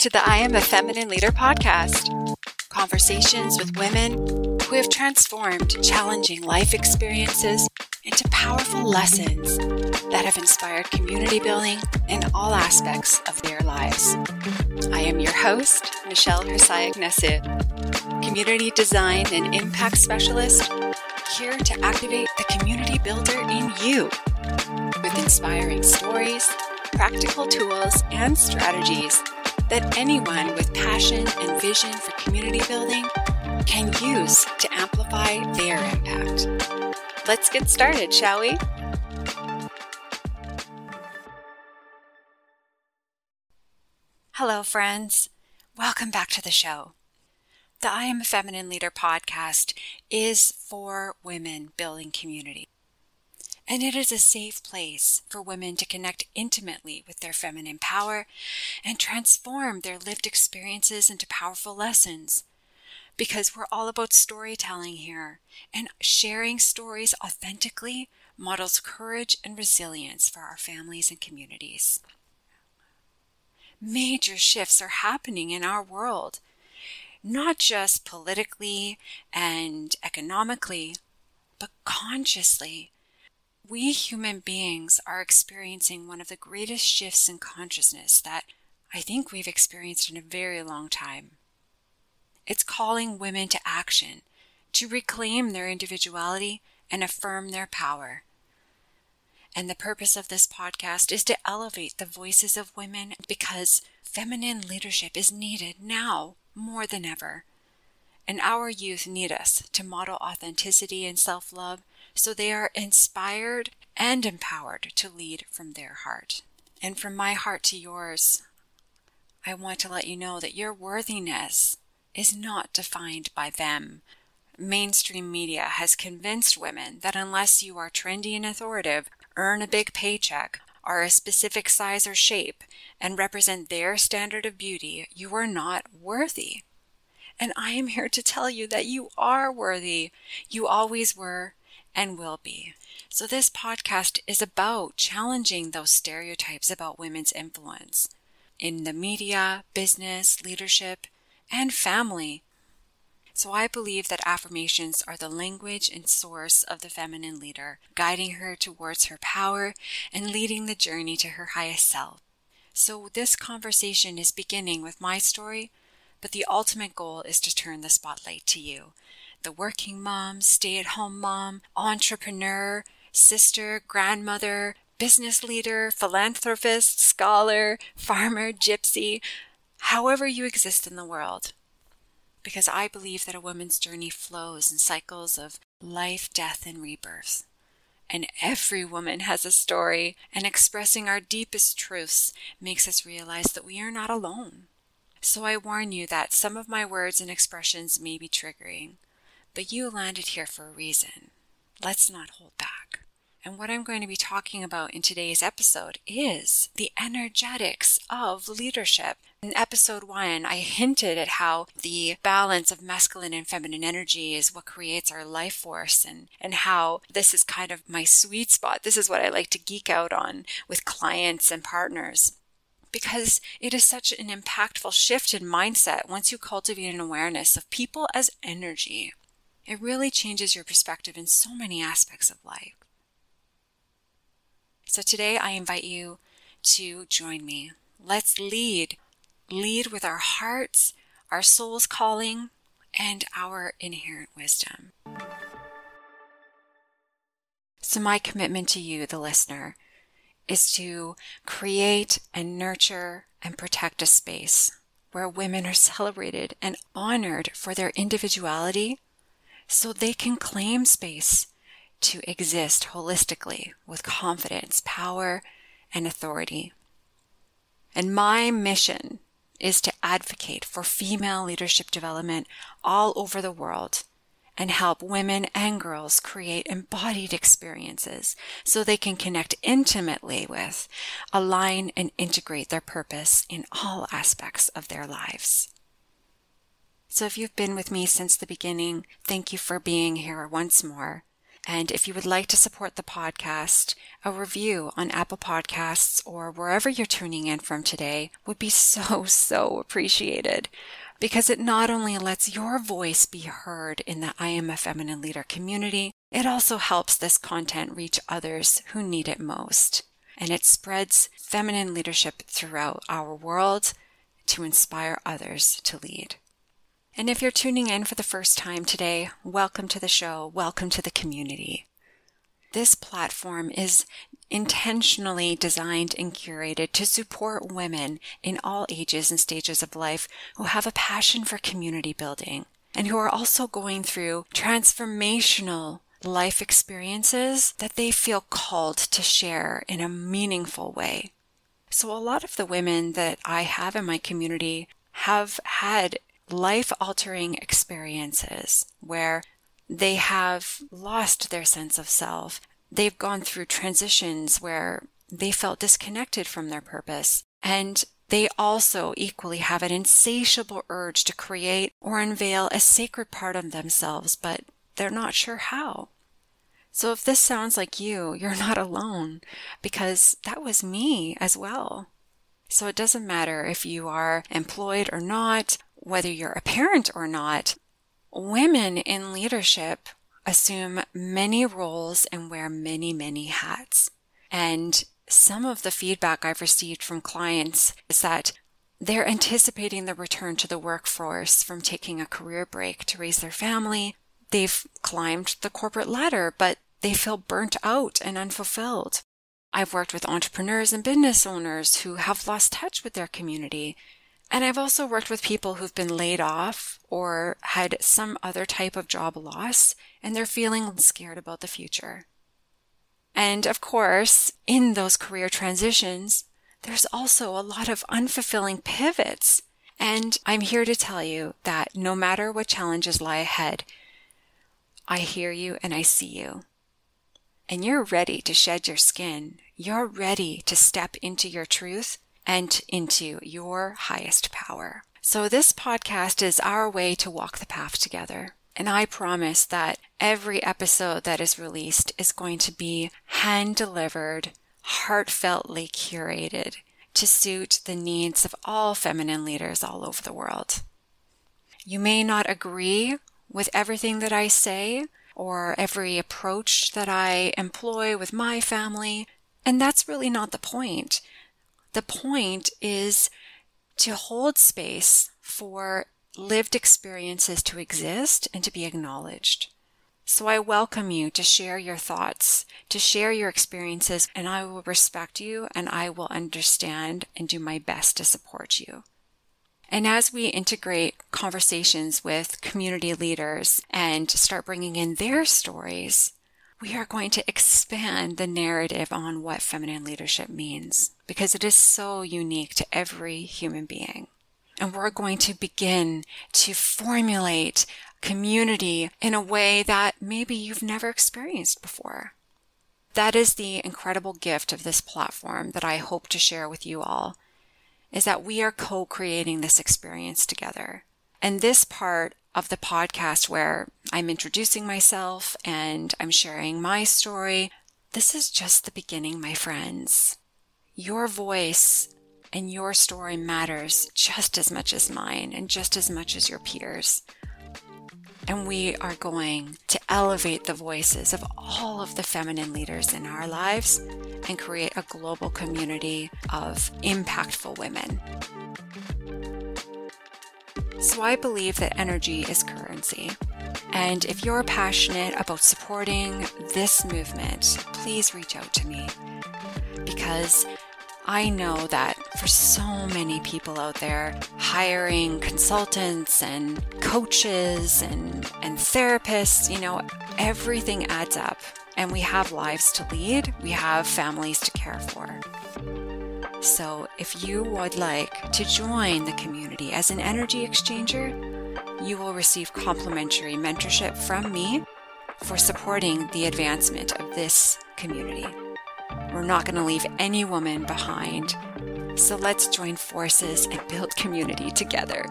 to the I Am a Feminine Leader podcast. Conversations with women who have transformed challenging life experiences into powerful lessons that have inspired community building in all aspects of their lives. I am your host, Michelle Hersayag community design and impact specialist, here to activate the community builder in you with inspiring stories, practical tools, and strategies that anyone with passion and vision for community building can use to amplify their impact. Let's get started, shall we? Hello, friends. Welcome back to the show. The I Am a Feminine Leader podcast is for women building community and it is a safe place for women to connect intimately with their feminine power and transform their lived experiences into powerful lessons. Because we're all about storytelling here, and sharing stories authentically models courage and resilience for our families and communities. Major shifts are happening in our world, not just politically and economically, but consciously we human beings are experiencing one of the greatest shifts in consciousness that I think we've experienced in a very long time. It's calling women to action, to reclaim their individuality and affirm their power. And the purpose of this podcast is to elevate the voices of women because feminine leadership is needed now more than ever. And our youth need us to model authenticity and self love so they are inspired and empowered to lead from their heart. And from my heart to yours, I want to let you know that your worthiness is not defined by them. Mainstream media has convinced women that unless you are trendy and authoritative, earn a big paycheck, are a specific size or shape, and represent their standard of beauty, you are not worthy. And I am here to tell you that you are worthy. You always were, and will be. So, this podcast is about challenging those stereotypes about women's influence in the media, business, leadership, and family. So, I believe that affirmations are the language and source of the feminine leader, guiding her towards her power and leading the journey to her highest self. So, this conversation is beginning with my story, but the ultimate goal is to turn the spotlight to you the working mom, stay at home mom, entrepreneur, sister, grandmother, business leader, philanthropist, scholar, farmer, gypsy, however you exist in the world. Because I believe that a woman's journey flows in cycles of life, death, and rebirth. And every woman has a story, and expressing our deepest truths makes us realize that we are not alone. So I warn you that some of my words and expressions may be triggering but you landed here for a reason. Let's not hold back. And what I'm going to be talking about in today's episode is the energetics of leadership. In episode one, I hinted at how the balance of masculine and feminine energy is what creates our life force and, and how this is kind of my sweet spot. This is what I like to geek out on with clients and partners because it is such an impactful shift in mindset once you cultivate an awareness of people as energy. It really changes your perspective in so many aspects of life. So today I invite you to join me. Let's lead. Lead with our hearts, our soul's calling, and our inherent wisdom. So, my commitment to you, the listener, is to create and nurture and protect a space where women are celebrated and honored for their individuality so they can claim space to exist holistically with confidence, power, and authority. And my mission is to advocate for female leadership development all over the world and help women and girls create embodied experiences so they can connect intimately with, align, and integrate their purpose in all aspects of their lives. So if you've been with me since the beginning, thank you for being here once more. And if you would like to support the podcast, a review on Apple Podcasts or wherever you're tuning in from today would be so, so appreciated because it not only lets your voice be heard in the I Am a Feminine Leader community, it also helps this content reach others who need it most. And it spreads feminine leadership throughout our world to inspire others to lead. And if you're tuning in for the first time today, welcome to the show. Welcome to the community. This platform is intentionally designed and curated to support women in all ages and stages of life who have a passion for community building and who are also going through transformational life experiences that they feel called to share in a meaningful way. So, a lot of the women that I have in my community have had life altering experiences where they have lost their sense of self they've gone through transitions where they felt disconnected from their purpose. And they also equally have an insatiable urge to create or unveil a sacred part of themselves, but they're not sure how. So if this sounds like you, you're not alone because that was me as well. So it doesn't matter if you are employed or not, whether you're a parent or not, women in leadership assume many roles and wear many, many hats. And some of the feedback I've received from clients is that they're anticipating the return to the workforce from taking a career break to raise their family. They've climbed the corporate ladder, but they feel burnt out and unfulfilled. I've worked with entrepreneurs and business owners who have lost touch with their community and I've also worked with people who've been laid off or had some other type of job loss and they're feeling scared about the future. And of course, in those career transitions, there's also a lot of unfulfilling pivots. And I'm here to tell you that no matter what challenges lie ahead, I hear you and I see you. And you're ready to shed your skin. You're ready to step into your truth and into your highest power. So, this podcast is our way to walk the path together. And I promise that every episode that is released is going to be hand delivered, heartfeltly curated to suit the needs of all feminine leaders all over the world. You may not agree with everything that I say or every approach that I employ with my family, and that's really not the point. The point is to hold space for lived experiences to exist and to be acknowledged. So I welcome you to share your thoughts, to share your experiences, and I will respect you and I will understand and do my best to support you. And as we integrate conversations with community leaders and start bringing in their stories, we are going to expand the narrative on what feminine leadership means because it is so unique to every human being. And we're going to begin to formulate community in a way that maybe you've never experienced before. That is the incredible gift of this platform that I hope to share with you all is that we are co-creating this experience together. And this part of the podcast where I'm introducing myself and I'm sharing my story. This is just the beginning, my friends. Your voice and your story matters just as much as mine and just as much as your peers. And we are going to elevate the voices of all of the feminine leaders in our lives and create a global community of impactful women. So I believe that energy is currency. And if you're passionate about supporting this movement, please reach out to me because I know that for so many people out there, hiring consultants and coaches and, and therapists, you know, everything adds up. And we have lives to lead, we have families to care for. So, if you would like to join the community as an energy exchanger, you will receive complimentary mentorship from me for supporting the advancement of this community. We're not going to leave any woman behind. So let's join forces and build community together.